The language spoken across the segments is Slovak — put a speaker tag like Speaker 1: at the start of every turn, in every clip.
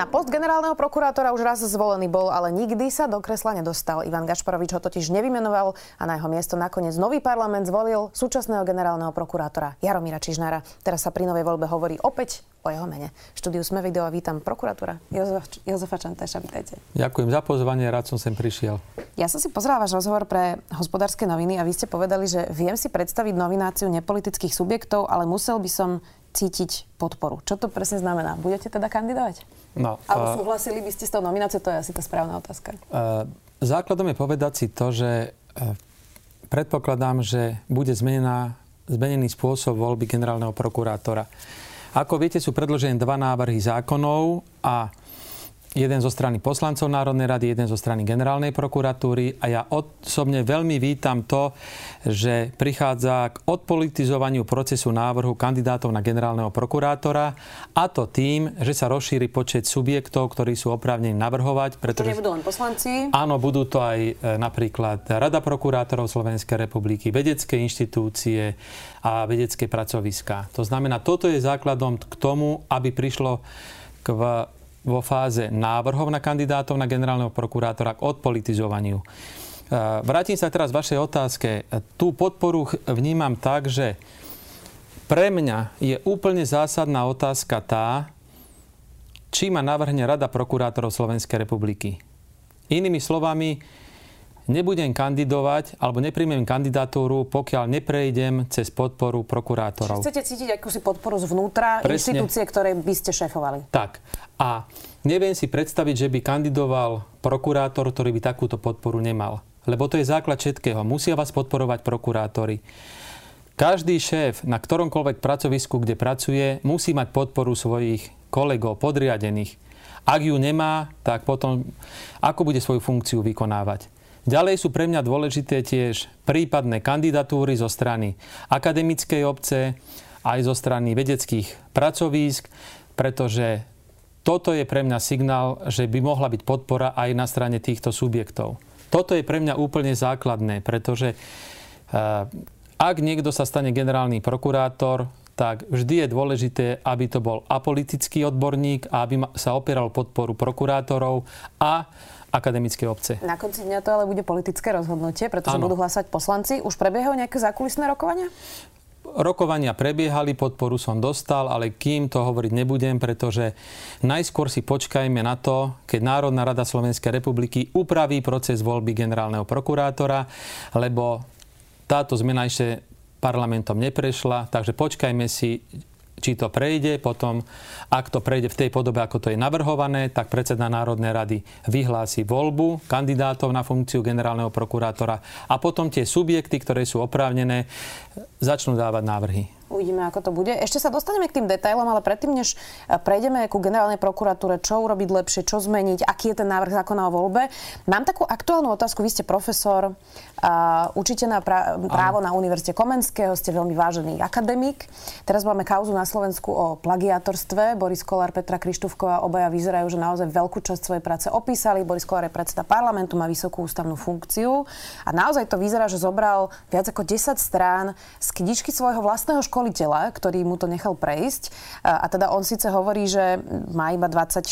Speaker 1: Na post generálneho prokurátora už raz zvolený bol, ale nikdy sa do kresla nedostal. Ivan Gašparovič ho totiž nevymenoval a na jeho miesto nakoniec nový parlament zvolil súčasného generálneho prokurátora Jaromíra Čižnára. Teraz sa pri novej voľbe hovorí opäť o jeho mene. V štúdiu Sme video vítam prokuratúra Jozef, Jozefa Čanteša. Vítajte.
Speaker 2: Ďakujem za pozvanie, rád som sem prišiel.
Speaker 1: Ja som si pozrela váš rozhovor pre hospodárske noviny a vy ste povedali, že viem si predstaviť nomináciu nepolitických subjektov, ale musel by som cítiť podporu. Čo to presne znamená? Budete teda kandidovať? No, uh, súhlasili by ste s tou nomináciou? To je asi tá správna otázka.
Speaker 2: Základom je povedať si to, že uh, predpokladám, že bude zmenená, zmenený spôsob voľby generálneho prokurátora. Ako viete, sú predložené dva návrhy zákonov a jeden zo strany poslancov Národnej rady, jeden zo strany generálnej prokuratúry a ja osobne veľmi vítam to, že prichádza k odpolitizovaniu procesu návrhu kandidátov na generálneho prokurátora a to tým, že sa rozšíri počet subjektov, ktorí sú oprávnení navrhovať.
Speaker 1: Pretože, to nebudú len poslanci?
Speaker 2: Áno, budú to aj e, napríklad Rada prokurátorov Slovenskej republiky, vedecké inštitúcie a vedecké pracoviská. To znamená, toto je základom k tomu, aby prišlo k vo fáze návrhov na kandidátov na generálneho prokurátora k odpolitizovaniu. E, vrátim sa teraz k vašej otázke. Tú podporu vnímam tak, že pre mňa je úplne zásadná otázka tá, či ma navrhne Rada prokurátorov Slovenskej republiky. Inými slovami, nebudem kandidovať alebo nepríjmem kandidatúru, pokiaľ neprejdem cez podporu prokurátorov.
Speaker 1: Čiže chcete cítiť akúsi podporu zvnútra Presne. inštitúcie, ktoré by ste šéfovali.
Speaker 2: Tak. A neviem si predstaviť, že by kandidoval prokurátor, ktorý by takúto podporu nemal. Lebo to je základ všetkého. Musia vás podporovať prokurátori. Každý šéf na ktoromkoľvek pracovisku, kde pracuje, musí mať podporu svojich kolegov, podriadených. Ak ju nemá, tak potom ako bude svoju funkciu vykonávať? Ďalej sú pre mňa dôležité tiež prípadné kandidatúry zo strany akademickej obce, aj zo strany vedeckých pracovísk, pretože toto je pre mňa signál, že by mohla byť podpora aj na strane týchto subjektov. Toto je pre mňa úplne základné, pretože eh, ak niekto sa stane generálny prokurátor, tak vždy je dôležité, aby to bol apolitický odborník a aby sa opieral podporu prokurátorov a akademické obce.
Speaker 1: Na konci dňa to ale bude politické rozhodnutie, pretože ano. budú hlasať poslanci. Už prebiehajú nejaké zákulisné rokovania?
Speaker 2: Rokovania prebiehali, podporu som dostal, ale kým to hovoriť nebudem, pretože najskôr si počkajme na to, keď Národná rada Slovenskej republiky upraví proces voľby generálneho prokurátora, lebo táto zmena ešte parlamentom neprešla, takže počkajme si, či to prejde, potom ak to prejde v tej podobe, ako to je navrhované, tak predseda Národnej rady vyhlási voľbu kandidátov na funkciu generálneho prokurátora a potom tie subjekty, ktoré sú oprávnené, začnú dávať návrhy.
Speaker 1: Uvidíme, ako to bude. Ešte sa dostaneme k tým detailom, ale predtým, než e, prejdeme ku generálnej prokuratúre, čo urobiť lepšie, čo zmeniť, aký je ten návrh zákona o voľbe, mám takú aktuálnu otázku. Vy ste profesor, uh, učíte na právo na Univerzite Komenského, ste veľmi vážený akademik. Teraz máme kauzu na Slovensku o plagiátorstve. Boris Kolár, Petra Krištúvková obaja vyzerajú, že naozaj veľkú časť svojej práce opísali. Boris Kolár je predseda parlamentu, má vysokú ústavnú funkciu a naozaj to vyzerá, že zobral viac ako 10 strán z knižky svojho vlastného školstva školiteľa, ktorý mu to nechal prejsť. A, teda on síce hovorí, že má iba 24%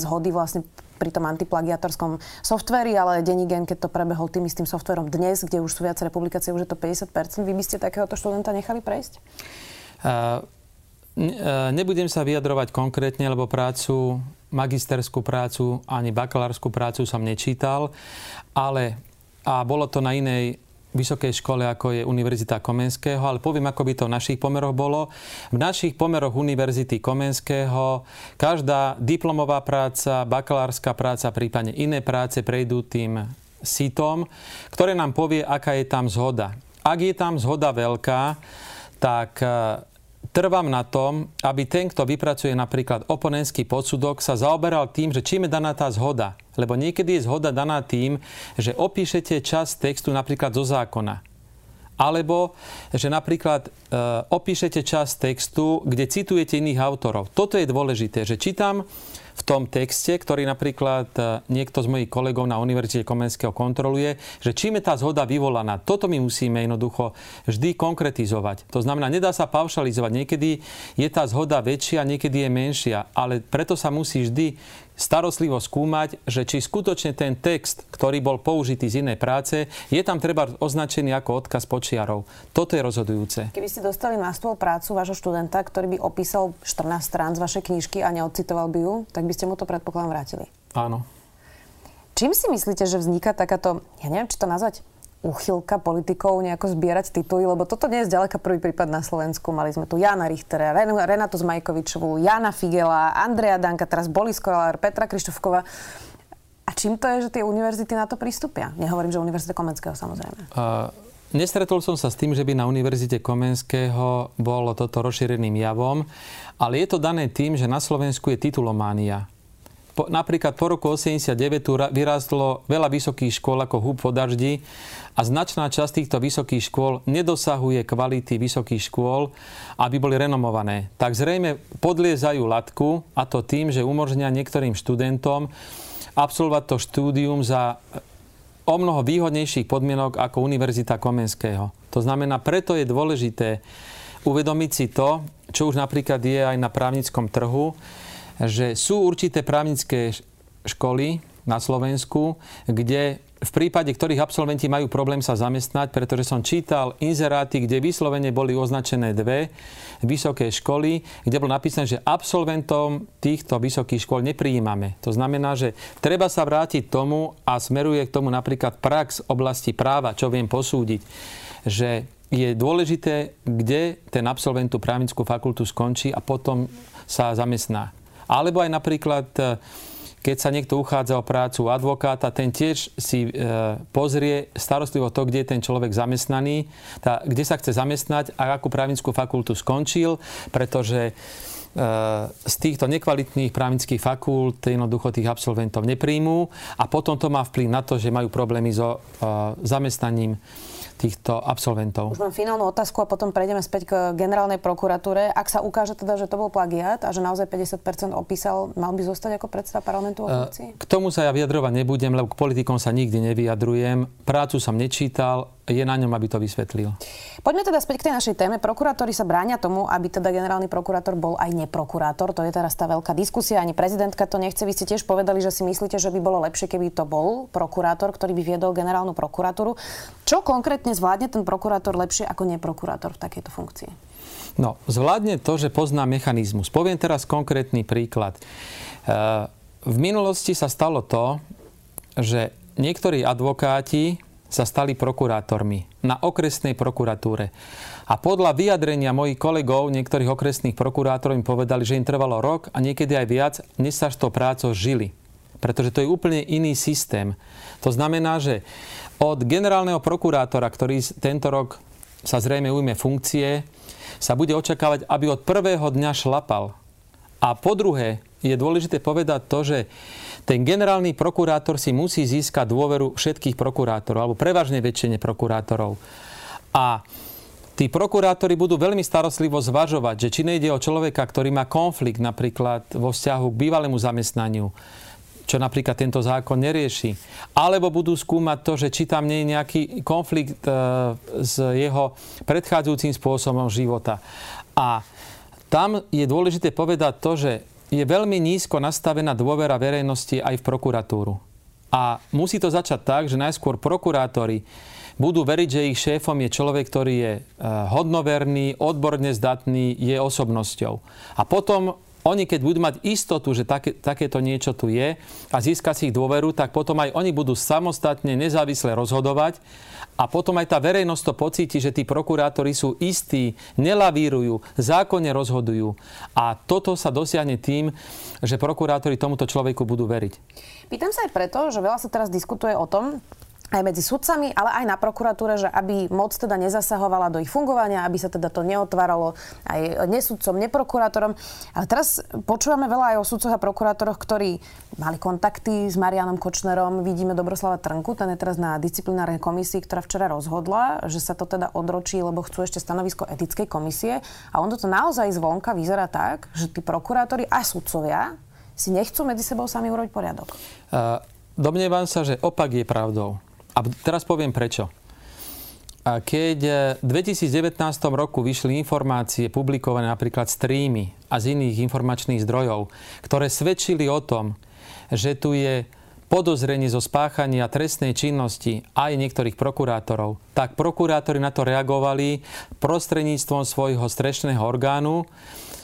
Speaker 1: zhody vlastne pri tom antiplagiatorskom softveri, ale Denigen, keď to prebehol tým istým softverom dnes, kde už sú viaceré publikácie, už je to 50%, vy by ste takéhoto študenta nechali prejsť? Uh,
Speaker 2: nebudem sa vyjadrovať konkrétne, lebo prácu, magisterskú prácu ani bakalárskú prácu som nečítal, ale a bolo to na inej vysokej škole, ako je Univerzita Komenského, ale poviem, ako by to v našich pomeroch bolo. V našich pomeroch Univerzity Komenského každá diplomová práca, bakalárska práca, prípadne iné práce prejdú tým sitom, ktoré nám povie, aká je tam zhoda. Ak je tam zhoda veľká, tak trvám na tom, aby ten, kto vypracuje napríklad oponentský podsudok, sa zaoberal tým, že čím je daná tá zhoda. Lebo niekedy je zhoda daná tým, že opíšete čas textu napríklad zo zákona. Alebo, že napríklad e, opíšete čas textu, kde citujete iných autorov. Toto je dôležité, že čítam v tom texte, ktorý napríklad e, niekto z mojich kolegov na Univerzite Komenského kontroluje, že čím je tá zhoda vyvolaná. Toto my musíme jednoducho vždy konkretizovať. To znamená, nedá sa paušalizovať. Niekedy je tá zhoda väčšia, niekedy je menšia, ale preto sa musí vždy starostlivo skúmať, že či skutočne ten text, ktorý bol použitý z inej práce, je tam treba označený ako odkaz počiarov. Toto je rozhodujúce.
Speaker 1: Keby ste dostali na stôl prácu vášho študenta, ktorý by opísal 14 strán z vašej knižky a neodcitoval by ju, tak by ste mu to predpokladom vrátili.
Speaker 2: Áno.
Speaker 1: Čím si myslíte, že vzniká takáto, ja neviem, či to nazvať úchylka politikov nejako zbierať tituly, lebo toto nie je zďaleka prvý prípad na Slovensku. Mali sme tu Jana Richtera, Renatu Zmajkovičovú, Jana Figela, Andreja Danka, teraz Boris Kolár, Petra Krištofkova. A čím to je, že tie univerzity na to pristúpia? Nehovorím, že Univerzita Komenského samozrejme. Uh...
Speaker 2: Nestretol som sa s tým, že by na Univerzite Komenského bolo toto rozšíreným javom, ale je to dané tým, že na Slovensku je titulománia po, napríklad po roku 89 tu vyrástlo veľa vysokých škôl ako húb po daždi a značná časť týchto vysokých škôl nedosahuje kvality vysokých škôl, aby boli renomované. Tak zrejme podliezajú latku a to tým, že umožnia niektorým študentom absolvovať to štúdium za o mnoho výhodnejších podmienok ako Univerzita Komenského. To znamená, preto je dôležité uvedomiť si to, čo už napríklad je aj na právnickom trhu, že sú určité právnické školy na Slovensku, kde v prípade ktorých absolventi majú problém sa zamestnať, pretože som čítal inzeráty, kde vyslovene boli označené dve vysoké školy, kde bolo napísané, že absolventom týchto vysokých škôl neprijímame. To znamená, že treba sa vrátiť tomu a smeruje k tomu napríklad prax oblasti práva, čo viem posúdiť, že je dôležité, kde ten absolvent tú právnickú fakultu skončí a potom sa zamestná. Alebo aj napríklad e, keď sa niekto uchádza o prácu advokáta, ten tiež si e, pozrie starostlivo to, kde je ten človek zamestnaný, tá, kde sa chce zamestnať a akú právnickú fakultu skončil, pretože e, z týchto nekvalitných právnických fakult jednoducho tých absolventov nepríjmú a potom to má vplyv na to, že majú problémy so zamestnaním týchto absolventov.
Speaker 1: Už mám finálnu otázku a potom prejdeme späť k generálnej prokuratúre. Ak sa ukáže teda, že to bol plagiat a že naozaj 50% opísal, mal by zostať ako predstav parlamentu o funkcii?
Speaker 2: K tomu sa ja vyjadrovať nebudem, lebo k politikom sa nikdy nevyjadrujem. Prácu som nečítal, je na ňom, aby to vysvetlil.
Speaker 1: Poďme teda späť k tej našej téme. Prokurátori sa bránia tomu, aby teda generálny prokurátor bol aj neprokurátor. To je teraz tá veľká diskusia. Ani prezidentka to nechce. Vy ste tiež povedali, že si myslíte, že by bolo lepšie, keby to bol prokurátor, ktorý by viedol generálnu prokuratúru. Čo konkrétne zvládne ten prokurátor lepšie ako neprokurátor v takejto funkcii?
Speaker 2: No, zvládne to, že pozná mechanizmus. Poviem teraz konkrétny príklad. E, v minulosti sa stalo to, že niektorí advokáti sa stali prokurátormi na okresnej prokuratúre. A podľa vyjadrenia mojich kolegov, niektorých okresných prokurátorov im povedali, že im trvalo rok a niekedy aj viac, než sa s tou prácou žili. Pretože to je úplne iný systém. To znamená, že od generálneho prokurátora, ktorý tento rok sa zrejme ujme funkcie, sa bude očakávať, aby od prvého dňa šlapal. A po druhé, je dôležité povedať to, že ten generálny prokurátor si musí získať dôveru všetkých prokurátorov, alebo prevažne väčšine prokurátorov. A tí prokurátori budú veľmi starostlivo zvažovať, že či nejde o človeka, ktorý má konflikt napríklad vo vzťahu k bývalému zamestnaniu, čo napríklad tento zákon nerieši. Alebo budú skúmať to, že či tam nie je nejaký konflikt e, s jeho predchádzajúcim spôsobom života. A tam je dôležité povedať to, že je veľmi nízko nastavená dôvera verejnosti aj v prokuratúru. A musí to začať tak, že najskôr prokurátori budú veriť, že ich šéfom je človek, ktorý je eh, hodnoverný, odborne zdatný, je osobnosťou. A potom oni, keď budú mať istotu, že také, takéto niečo tu je a získa si ich dôveru, tak potom aj oni budú samostatne, nezávisle rozhodovať a potom aj tá verejnosť to pocíti, že tí prokurátori sú istí, nelavírujú, zákonne rozhodujú. A toto sa dosiahne tým, že prokurátori tomuto človeku budú veriť.
Speaker 1: Pýtam sa aj preto, že veľa sa teraz diskutuje o tom, aj medzi sudcami, ale aj na prokuratúre, že aby moc teda nezasahovala do ich fungovania, aby sa teda to neotváralo aj nesudcom, neprokurátorom. Ale teraz počúvame veľa aj o sudcoch a prokurátoroch, ktorí mali kontakty s Marianom Kočnerom. Vidíme Dobroslava Trnku, ten je teraz na disciplinárnej komisii, ktorá včera rozhodla, že sa to teda odročí, lebo chcú ešte stanovisko etickej komisie. A on to naozaj zvonka vyzerá tak, že tí prokurátori a sudcovia si nechcú medzi sebou sami urobiť poriadok?
Speaker 2: Uh, domnievam sa, že opak je pravdou. A teraz poviem prečo. Keď v 2019 roku vyšli informácie publikované napríklad streamy a z iných informačných zdrojov, ktoré svedčili o tom, že tu je podozrenie zo spáchania trestnej činnosti aj niektorých prokurátorov, tak prokurátori na to reagovali prostredníctvom svojho strešného orgánu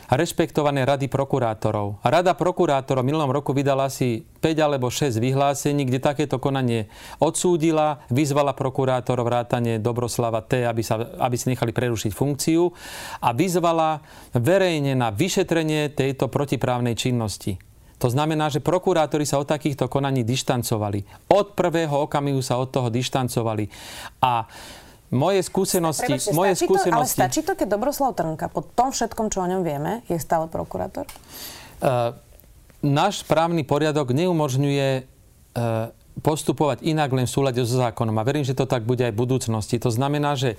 Speaker 2: rešpektované rady prokurátorov. Rada prokurátorov v minulom roku vydala asi 5 alebo 6 vyhlásení, kde takéto konanie odsúdila, vyzvala prokurátorov vrátane Dobroslava T., aby, sa, aby si nechali prerušiť funkciu a vyzvala verejne na vyšetrenie tejto protiprávnej činnosti. To znamená, že prokurátori sa od takýchto konaní dištancovali. Od prvého okamihu sa od toho dištancovali. A moje skúsenosti... Prebačte, moje skúsenosti... To, ale
Speaker 1: stačí to, keď Dobroslav Trnka po tom všetkom, čo o ňom vieme, je stále prokurátor? Uh,
Speaker 2: náš právny poriadok neumožňuje uh, postupovať inak len v súlade so zákonom. A verím, že to tak bude aj v budúcnosti. To znamená, že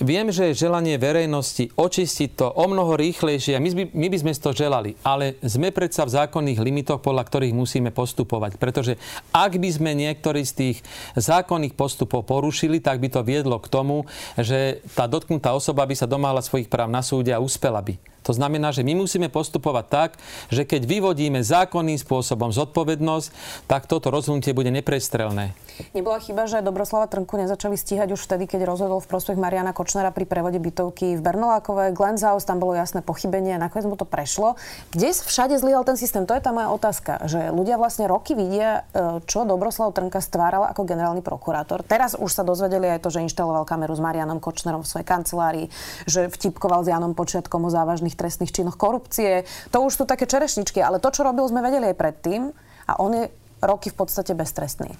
Speaker 2: Viem, že je želanie verejnosti očistiť to o mnoho rýchlejšie a my by, my by sme to želali, ale sme predsa v zákonných limitoch, podľa ktorých musíme postupovať. Pretože ak by sme niektorý z tých zákonných postupov porušili, tak by to viedlo k tomu, že tá dotknutá osoba by sa domáhala svojich práv na súde a uspela by. To znamená, že my musíme postupovať tak, že keď vyvodíme zákonným spôsobom zodpovednosť, tak toto rozhodnutie bude neprestrelné.
Speaker 1: Nebola chyba, že Dobroslava Trnku nezačali stíhať už vtedy, keď rozhodol v prospech Mariana Kočnera pri prevode bytovky v Bernolákové. Glenzhaus, tam bolo jasné pochybenie nakoniec mu to prešlo. Kde všade zlyhal ten systém? To je tá moja otázka, že ľudia vlastne roky vidia, e, čo Dobroslav Trnka stváral ako generálny prokurátor. Teraz už sa dozvedeli aj to, že inštaloval kameru s Marianom Kočnerom v svojej kancelárii, že vtipkoval s Janom Počiatkom o závažných vážnych trestných činoch korupcie. To už sú také čerešničky, ale to, čo robil, sme vedeli aj predtým a on je roky v podstate beztrestný.
Speaker 2: E,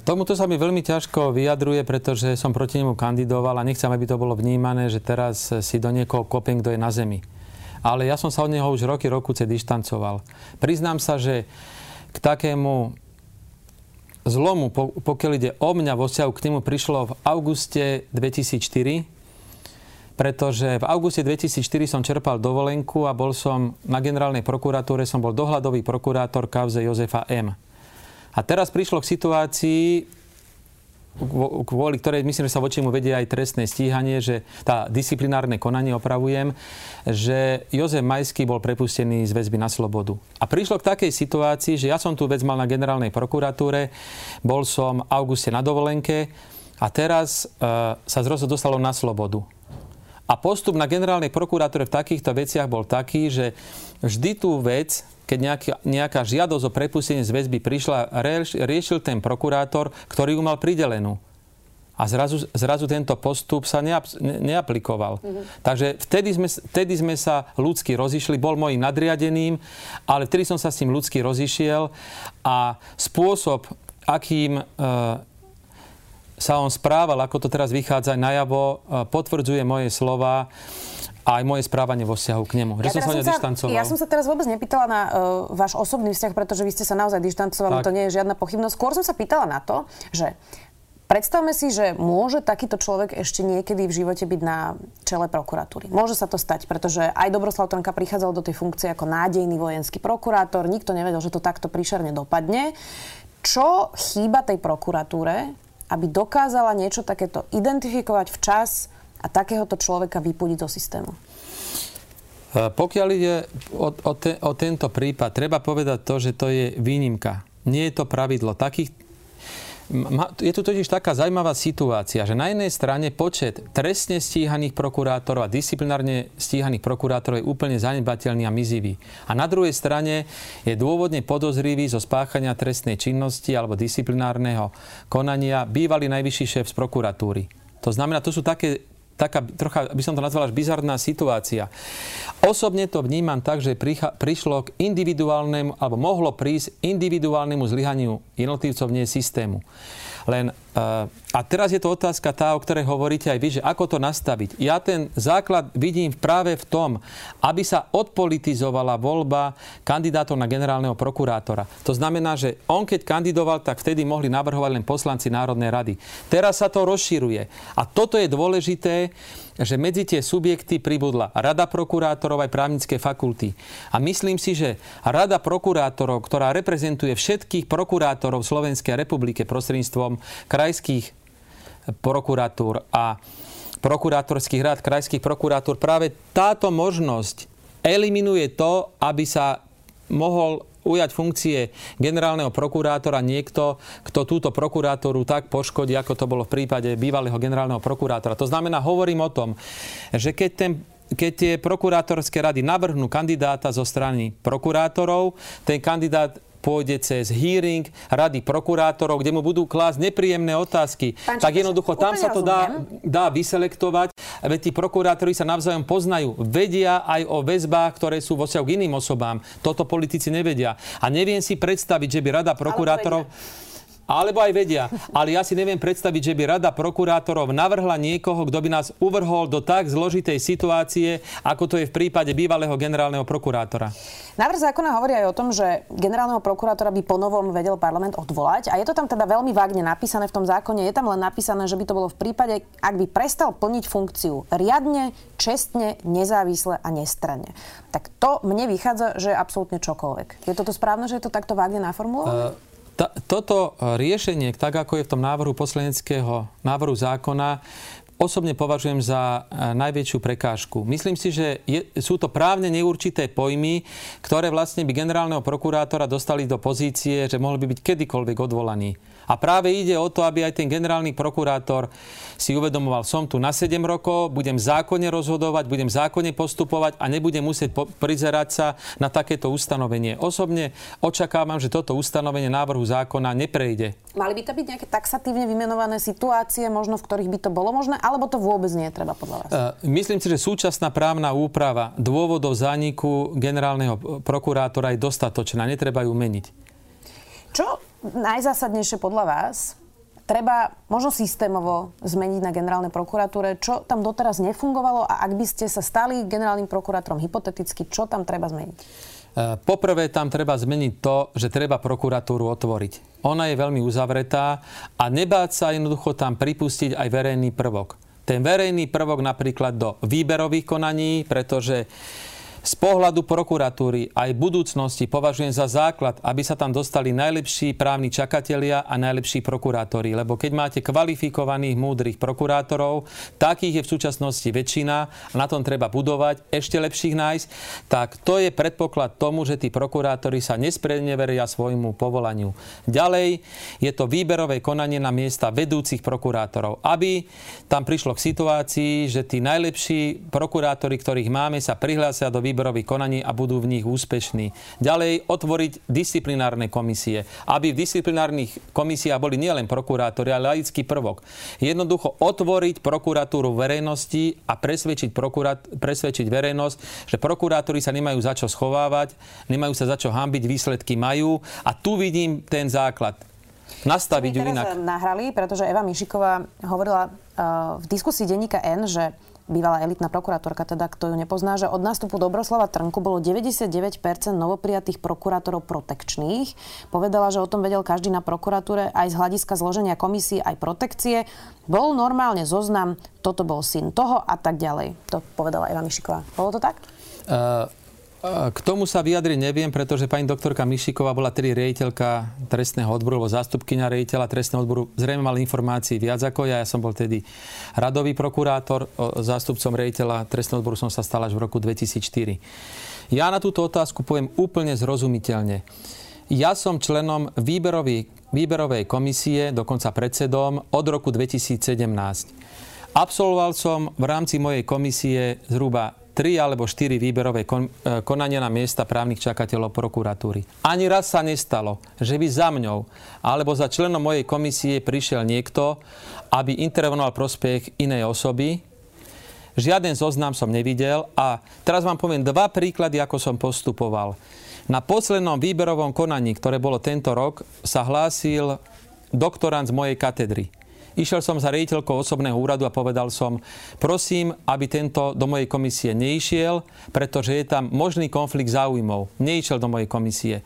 Speaker 2: tomuto sa mi veľmi ťažko vyjadruje, pretože som proti nemu kandidoval a nechcem, aby to bolo vnímané, že teraz si do niekoho kopiem, kto je na zemi. Ale ja som sa od neho už roky, rokuce dištancoval. Priznám sa, že k takému zlomu, pokiaľ ide o mňa vo k nemu, prišlo v auguste 2004, pretože v auguste 2004 som čerpal dovolenku a bol som na generálnej prokuratúre, som bol dohľadový prokurátor kauze Jozefa M. A teraz prišlo k situácii, kvôli ktorej myslím, že sa voči mu vedie aj trestné stíhanie, že tá disciplinárne konanie opravujem, že Jozef Majský bol prepustený z väzby na slobodu. A prišlo k takej situácii, že ja som tú vec mal na generálnej prokuratúre, bol som v auguste na dovolenke a teraz uh, sa zrazu dostalo na slobodu. A postup na generálnej prokuratúre v takýchto veciach bol taký, že vždy tú vec, keď nejaká, nejaká žiadosť o prepustenie z väzby prišla, riešil ten prokurátor, ktorý ju mal pridelenú. A zrazu, zrazu tento postup sa neap, neaplikoval. Mm-hmm. Takže vtedy sme, vtedy sme sa ľudsky rozišli, bol môjim nadriadeným, ale vtedy som sa s tým ľudsky rozišiel a spôsob, akým e, sa on správal, ako to teraz vychádza najavo, e, potvrdzuje moje slova a aj moje správanie vo vzťahu k nemu. Ja, som sa dištancoval.
Speaker 1: Ja som sa teraz vôbec nepýtala na uh, váš osobný vzťah, pretože vy ste sa naozaj dištancovali, tak. to nie je žiadna pochybnosť. Skôr som sa pýtala na to, že Predstavme si, že môže takýto človek ešte niekedy v živote byť na čele prokuratúry. Môže sa to stať, pretože aj Dobroslav Trnka prichádzal do tej funkcie ako nádejný vojenský prokurátor. Nikto nevedel, že to takto príšerne dopadne. Čo chýba tej prokuratúre, aby dokázala niečo takéto identifikovať včas a takéhoto človeka vypudiť do systému?
Speaker 2: E, pokiaľ ide o, o, te, o tento prípad, treba povedať to, že to je výnimka. Nie je to pravidlo. Takých, je tu totiž taká zaujímavá situácia, že na jednej strane počet trestne stíhaných prokurátorov a disciplinárne stíhaných prokurátorov je úplne zanedbateľný a mizivý. A na druhej strane je dôvodne podozrivý zo spáchania trestnej činnosti alebo disciplinárneho konania bývalý najvyšší šéf z prokuratúry. To znamená, to sú také taká trocha, by som to nazval až bizarná situácia. Osobne to vnímam tak, že prišlo k individuálnemu, alebo mohlo prísť individuálnemu zlyhaniu jednotlivcov, nie systému. Len a teraz je to otázka tá, o ktorej hovoríte aj vy, že ako to nastaviť. Ja ten základ vidím práve v tom, aby sa odpolitizovala voľba kandidátov na generálneho prokurátora. To znamená, že on keď kandidoval, tak vtedy mohli navrhovať len poslanci Národnej rady. Teraz sa to rozširuje. A toto je dôležité, že medzi tie subjekty pribudla Rada prokurátorov aj právnické fakulty. A myslím si, že Rada prokurátorov, ktorá reprezentuje všetkých prokurátorov Slovenskej republike prostredníctvom krajských prokuratúr a prokurátorských rád krajských prokurátor, práve táto možnosť eliminuje to, aby sa mohol ujať funkcie generálneho prokurátora niekto, kto túto prokurátoru tak poškodí, ako to bolo v prípade bývalého generálneho prokurátora. To znamená, hovorím o tom, že keď ten keď tie prokurátorské rady navrhnú kandidáta zo strany prokurátorov, ten kandidát pôjde cez hearing rady prokurátorov, kde mu budú klásť nepríjemné otázky. Pán tak jednoducho tam sa to dá, dá vyselektovať. Veď tí prokurátori sa navzájom poznajú. Vedia aj o väzbách, ktoré sú vo k iným osobám. Toto politici nevedia. A neviem si predstaviť, že by rada prokurátorov... Alebo aj vedia. Ale ja si neviem predstaviť, že by rada prokurátorov navrhla niekoho, kto by nás uvrhol do tak zložitej situácie, ako to je v prípade bývalého generálneho prokurátora.
Speaker 1: Návrh zákona hovorí aj o tom, že generálneho prokurátora by ponovom vedel parlament odvolať. A je to tam teda veľmi vágne napísané v tom zákone. Je tam len napísané, že by to bolo v prípade, ak by prestal plniť funkciu riadne, čestne, nezávisle a nestranne. Tak to mne vychádza, že je absolútne čokoľvek. Je toto správne, že je to takto vágne naformulované? Uh
Speaker 2: toto riešenie, tak ako je v tom návrhu poslaneckého návrhu zákona, osobne považujem za e, najväčšiu prekážku. Myslím si, že je, sú to právne neurčité pojmy, ktoré vlastne by generálneho prokurátora dostali do pozície, že mohol by byť kedykoľvek odvolaný. A práve ide o to, aby aj ten generálny prokurátor si uvedomoval, som tu na 7 rokov, budem zákonne rozhodovať, budem zákonne postupovať a nebudem musieť po- prizerať sa na takéto ustanovenie. Osobne očakávam, že toto ustanovenie návrhu zákona neprejde.
Speaker 1: Mali by to byť nejaké taxatívne vymenované situácie, možno v ktorých by to bolo možné, alebo to vôbec nie je treba podľa vás? Uh,
Speaker 2: myslím si, že súčasná právna úprava dôvodov zániku generálneho prokurátora je dostatočná, netreba ju meniť.
Speaker 1: Čo najzásadnejšie podľa vás treba možno systémovo zmeniť na generálnej prokuratúre? Čo tam doteraz nefungovalo a ak by ste sa stali generálnym prokurátorom hypoteticky, čo tam treba zmeniť? E,
Speaker 2: poprvé tam treba zmeniť to, že treba prokuratúru otvoriť. Ona je veľmi uzavretá a nebáť sa jednoducho tam pripustiť aj verejný prvok. Ten verejný prvok napríklad do výberových konaní, pretože z pohľadu prokuratúry aj budúcnosti považujem za základ, aby sa tam dostali najlepší právni čakatelia a najlepší prokurátori. Lebo keď máte kvalifikovaných, múdrych prokurátorov, takých je v súčasnosti väčšina a na tom treba budovať, ešte lepších nájsť, tak to je predpoklad tomu, že tí prokurátori sa nespreneveria svojmu povolaniu. Ďalej je to výberové konanie na miesta vedúcich prokurátorov, aby tam prišlo k situácii, že tí najlepší prokurátori, ktorých máme, sa prihlásia do výberových konaní a budú v nich úspešní. Ďalej otvoriť disciplinárne komisie, aby v disciplinárnych komisiách boli nielen prokurátori, ale laický prvok. Jednoducho otvoriť prokuratúru verejnosti a presvedčiť, prokurát, presvedčiť verejnosť, že prokurátori sa nemajú za čo schovávať, nemajú sa za čo hambiť, výsledky majú. A tu vidím ten základ nastaviť ju inak.
Speaker 1: nahrali, pretože Eva Mišiková hovorila uh, v diskusii denníka N, že bývalá elitná prokurátorka, teda kto ju nepozná, že od nástupu Dobroslava Trnku bolo 99% novoprijatých prokurátorov protekčných. Povedala, že o tom vedel každý na prokuratúre aj z hľadiska zloženia komisí, aj protekcie. Bol normálne zoznam, toto bol syn toho a tak ďalej. To povedala Eva Mišiková. Bolo to tak? Uh,
Speaker 2: k tomu sa vyjadriť neviem, pretože pani doktorka Mišiková bola tedy riaditeľka trestného odboru, alebo zástupkynia riaditeľa trestného odboru. Zrejme mal informácií viac ako ja. Ja som bol tedy radový prokurátor. Zástupcom riaditeľa trestného odboru som sa stal až v roku 2004. Ja na túto otázku poviem úplne zrozumiteľne. Ja som členom výberovej, výberovej komisie, dokonca predsedom, od roku 2017. Absolvoval som v rámci mojej komisie zhruba tri alebo štyri výberové kon, e, konania na miesta právnych čakateľov prokuratúry. Ani raz sa nestalo, že by za mňou alebo za členom mojej komisie prišiel niekto, aby intervenoval prospech inej osoby. Žiaden zoznam som nevidel a teraz vám poviem dva príklady, ako som postupoval. Na poslednom výberovom konaní, ktoré bolo tento rok, sa hlásil doktorant z mojej katedry. Išiel som za riaditeľkou osobného úradu a povedal som, prosím, aby tento do mojej komisie neišiel, pretože je tam možný konflikt záujmov. Neišiel do mojej komisie.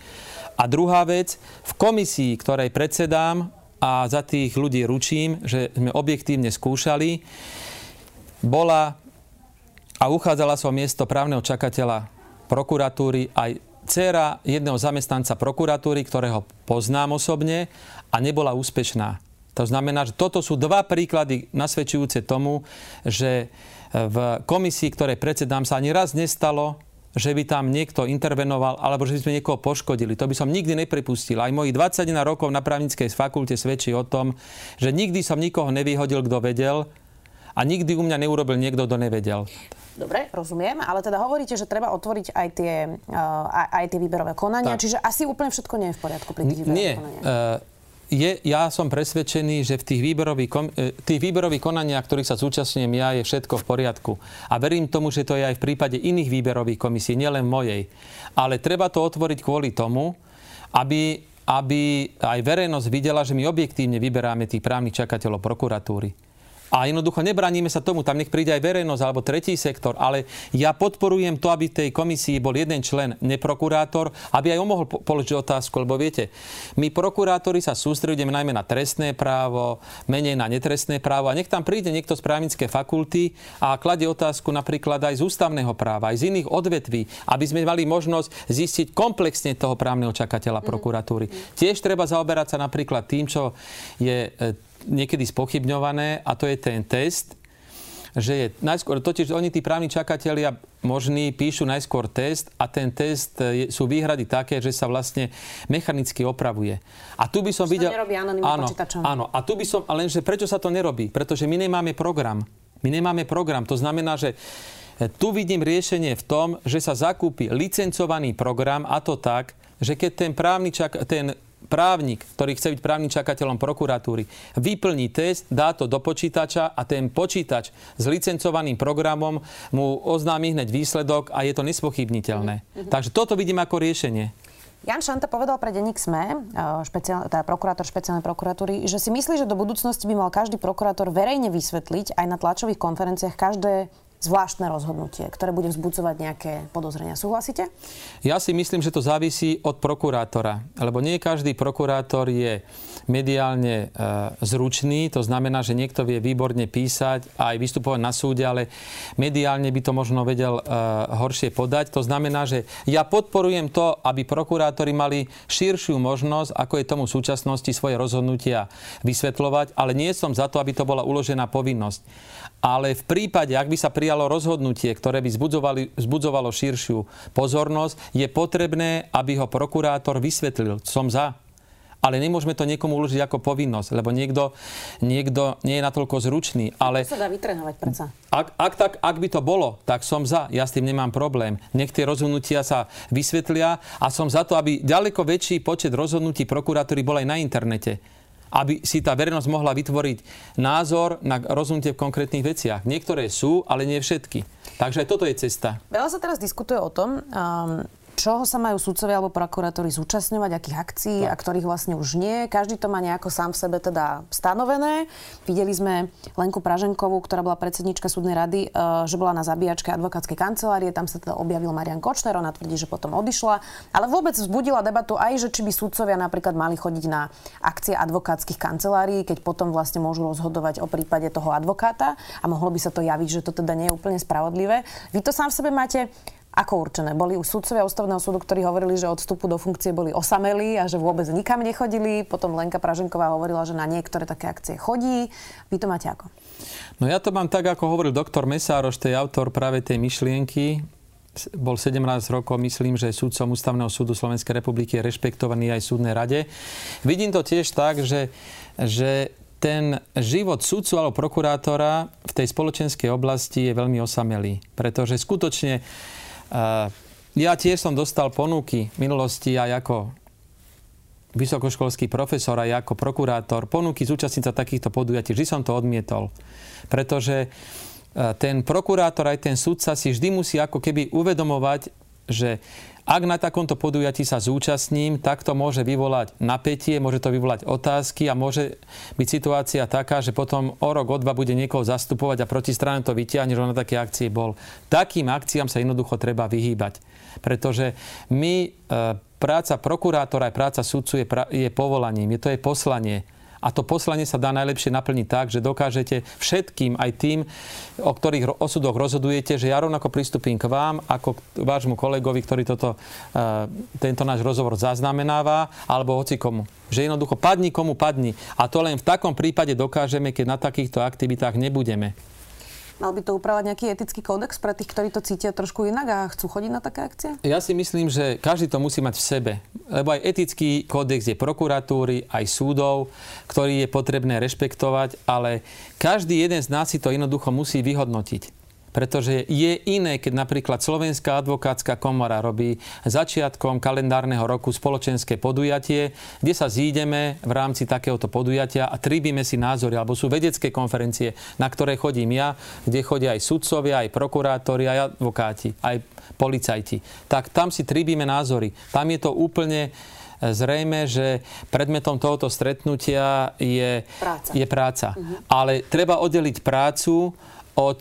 Speaker 2: A druhá vec, v komisii, ktorej predsedám a za tých ľudí ručím, že sme objektívne skúšali, bola a uchádzala o miesto právneho čakateľa prokuratúry aj dcera jedného zamestnanca prokuratúry, ktorého poznám osobne a nebola úspešná. To znamená, že toto sú dva príklady nasvedčujúce tomu, že v komisii, ktorej predsedám, sa ani raz nestalo, že by tam niekto intervenoval alebo že by sme niekoho poškodili. To by som nikdy nepripustil. Aj mojich 21 rokov na právnickej fakulte svedčí o tom, že nikdy som nikoho nevyhodil, kto vedel a nikdy u mňa neurobil niekto, kto nevedel.
Speaker 1: Dobre, rozumiem, ale teda hovoríte, že treba otvoriť aj tie, uh, aj tie výberové konania, tak. čiže asi úplne všetko nie je v poriadku pri tých výberových
Speaker 2: konaniach. Uh, je, ja som presvedčený, že v tých výberových, e, tých výberových konaniach, ktorých sa zúčastňujem ja, je všetko v poriadku. A verím tomu, že to je aj v prípade iných výberových komisí, nielen mojej. Ale treba to otvoriť kvôli tomu, aby, aby aj verejnosť videla, že my objektívne vyberáme tých právnych čakateľov prokuratúry. A jednoducho nebraníme sa tomu, tam nech príde aj verejnosť alebo tretí sektor, ale ja podporujem to, aby tej komisii bol jeden člen, neprokurátor, aby aj on mohol položiť otázku, lebo viete, my prokurátori sa sústredíme najmä na trestné právo, menej na netrestné právo a nech tam príde niekto z právnické fakulty a kladie otázku napríklad aj z ústavného práva, aj z iných odvetví, aby sme mali možnosť zistiť komplexne toho právneho čakateľa mhm. prokuratúry. Mm. Tiež treba zaoberať sa napríklad tým, čo je e, niekedy spochybňované a to je ten test, že je najskôr, totiž oni tí právni čakatelia možní píšu najskôr test a ten test je, sú výhrady také, že sa vlastne mechanicky opravuje. A tu by som videl... Áno, áno, a tu by som, lenže prečo sa to nerobí? Pretože my nemáme program. My nemáme program. To znamená, že tu vidím riešenie v tom, že sa zakúpi licencovaný program a to tak, že keď ten právny čak, ten právnik, ktorý chce byť právnym čakateľom prokuratúry, vyplní test, dá to do počítača a ten počítač s licencovaným programom mu oznámi hneď výsledok a je to nespochybniteľné. Mm-hmm. Takže toto vidím ako riešenie.
Speaker 1: Jan Šanta povedal pre denník SME, e, špeciál, teda prokurátor špeciálnej prokuratúry, že si myslí, že do budúcnosti by mal každý prokurátor verejne vysvetliť aj na tlačových konferenciách každé zvláštne rozhodnutie, ktoré bude vzbudzovať nejaké podozrenia. Súhlasíte?
Speaker 2: Ja si myslím, že to závisí od prokurátora, lebo nie každý prokurátor je mediálne e, zručný, to znamená, že niekto vie výborne písať a aj vystupovať na súde, ale mediálne by to možno vedel e, horšie podať. To znamená, že ja podporujem to, aby prokurátori mali širšiu možnosť, ako je tomu v súčasnosti, svoje rozhodnutia vysvetľovať, ale nie som za to, aby to bola uložená povinnosť. Ale v prípade, ak by sa prijalo rozhodnutie, ktoré by zbudzovalo širšiu pozornosť, je potrebné, aby ho prokurátor vysvetlil. Som za. Ale nemôžeme to niekomu uložiť ako povinnosť, lebo niekto, niekto nie je natoľko zručný. Ale
Speaker 1: to sa dá vytrenovať predsa.
Speaker 2: Ak, ak, tak, ak by to bolo, tak som za. Ja s tým nemám problém. Nech tie rozhodnutia sa vysvetlia a som za to, aby ďaleko väčší počet rozhodnutí prokuratúry bol aj na internete aby si tá verejnosť mohla vytvoriť názor na rozhodnutie v konkrétnych veciach. Niektoré sú, ale nie všetky. Takže aj toto je cesta.
Speaker 1: Veľa sa teraz diskutuje o tom, um, čoho sa majú sudcovia alebo prokurátori zúčastňovať, akých akcií tak. a ktorých vlastne už nie. Každý to má nejako sám v sebe teda stanovené. Videli sme Lenku Praženkovú, ktorá bola predsednička súdnej rady, e, že bola na zabíjačke advokátskej kancelárie. Tam sa teda objavil Marian Kočner, ona tvrdí, že potom odišla. Ale vôbec vzbudila debatu aj, že či by sudcovia napríklad mali chodiť na akcie advokátskych kancelárií, keď potom vlastne môžu rozhodovať o prípade toho advokáta a mohlo by sa to javiť, že to teda nie je úplne spravodlivé. Vy to sám v sebe máte ako určené? Boli už sudcovia ústavného súdu, ktorí hovorili, že od vstupu do funkcie boli osamelí a že vôbec nikam nechodili. Potom Lenka Praženková hovorila, že na niektoré také akcie chodí. Vy to máte ako?
Speaker 2: No ja to mám tak, ako hovoril doktor Mesároš, to je autor práve tej myšlienky. Bol 17 rokov, myslím, že súdcom Ústavného súdu Slovenskej republiky je rešpektovaný aj súdnej rade. Vidím to tiež tak, že, že ten život sudcu alebo prokurátora v tej spoločenskej oblasti je veľmi osamelý. Pretože skutočne ja tiež som dostal ponuky v minulosti aj ako vysokoškolský profesor, aj ako prokurátor, ponuky zúčastniť sa takýchto podujatí. Vždy som to odmietol. Pretože e, ten prokurátor aj ten sudca si vždy musí ako keby uvedomovať, že Ak na takomto podujatí sa zúčastním, tak to môže vyvolať napätie, môže to vyvolať otázky a môže byť situácia taká, že potom o rok, o dva bude niekoho zastupovať a proti strane to vyťahne, že on na také akcie bol. Takým akciám sa jednoducho treba vyhýbať. Pretože my, e, práca prokurátora aj práca sudcu je, je povolaním, je to je poslanie. A to poslanie sa dá najlepšie naplniť tak, že dokážete všetkým, aj tým, o ktorých osudoch rozhodujete, že ja rovnako pristúpim k vám, ako k vášmu kolegovi, ktorý toto, uh, tento náš rozhovor zaznamenáva, alebo hoci komu. Že jednoducho padni komu padni. A to len v takom prípade dokážeme, keď na takýchto aktivitách nebudeme.
Speaker 1: Mal by to upravať nejaký etický kódex pre tých, ktorí to cítia trošku inak a chcú chodiť na také akcie?
Speaker 2: Ja si myslím, že každý to musí mať v sebe. Lebo aj etický kódex je prokuratúry, aj súdov, ktorý je potrebné rešpektovať, ale každý jeden z nás si to jednoducho musí vyhodnotiť. Pretože je iné, keď napríklad Slovenská advokátska komora robí začiatkom kalendárneho roku spoločenské podujatie, kde sa zídeme v rámci takéhoto podujatia a tribíme si názory, alebo sú vedecké konferencie, na ktoré chodím ja, kde chodia aj sudcovia, aj prokurátori, aj advokáti, aj policajti. Tak tam si tribíme názory. Tam je to úplne zrejme, že predmetom tohoto stretnutia je
Speaker 1: práca.
Speaker 2: Je práca. Uh-huh. Ale treba oddeliť prácu od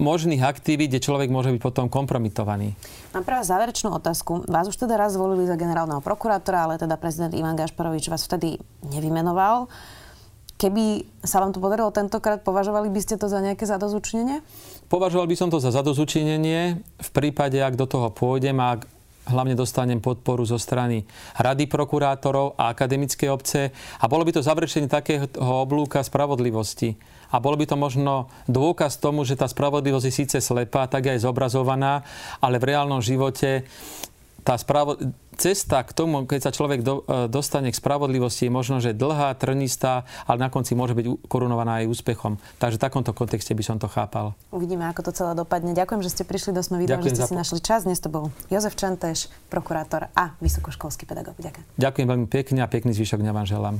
Speaker 2: možných aktivít, kde človek môže byť potom kompromitovaný.
Speaker 1: Mám pre vás záverečnú otázku. Vás už teda raz zvolili za generálneho prokurátora, ale teda prezident Ivan Gašparovič vás vtedy nevymenoval. Keby sa vám to podarilo tentokrát, považovali by ste to za nejaké zadozučnenie?
Speaker 2: Považoval by som to za zadozučinenie v prípade, ak do toho pôjdem a ak hlavne dostanem podporu zo strany Rady prokurátorov a akademické obce. A bolo by to završenie takého oblúka spravodlivosti. A bol by to možno dôkaz tomu, že tá spravodlivosť je síce slepá, tak aj zobrazovaná, ale v reálnom živote tá spravo- cesta k tomu, keď sa človek do, e, dostane k spravodlivosti, je možno, že dlhá, trnistá, ale na konci môže byť korunovaná aj úspechom. Takže v takomto kontexte by som to chápal.
Speaker 1: Uvidíme, ako to celé dopadne. Ďakujem, že ste prišli do. Vidím, že ste si našli čas. Dnes to bol Jozef Čenteš, prokurátor a vysokoškolský pedagóg. Ďakujem.
Speaker 2: Ďakujem veľmi pekne a pekný zvyšok dňa vám želám.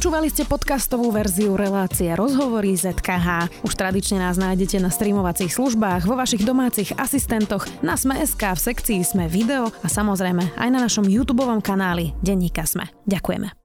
Speaker 3: Počúvali ste podcastovú verziu relácie Rozhovory ZKH. Už tradične nás nájdete na streamovacích službách, vo vašich domácich asistentoch, na Sme.sk, v sekcii Sme video a samozrejme aj na našom YouTube kanáli Denníka Sme. Ďakujeme.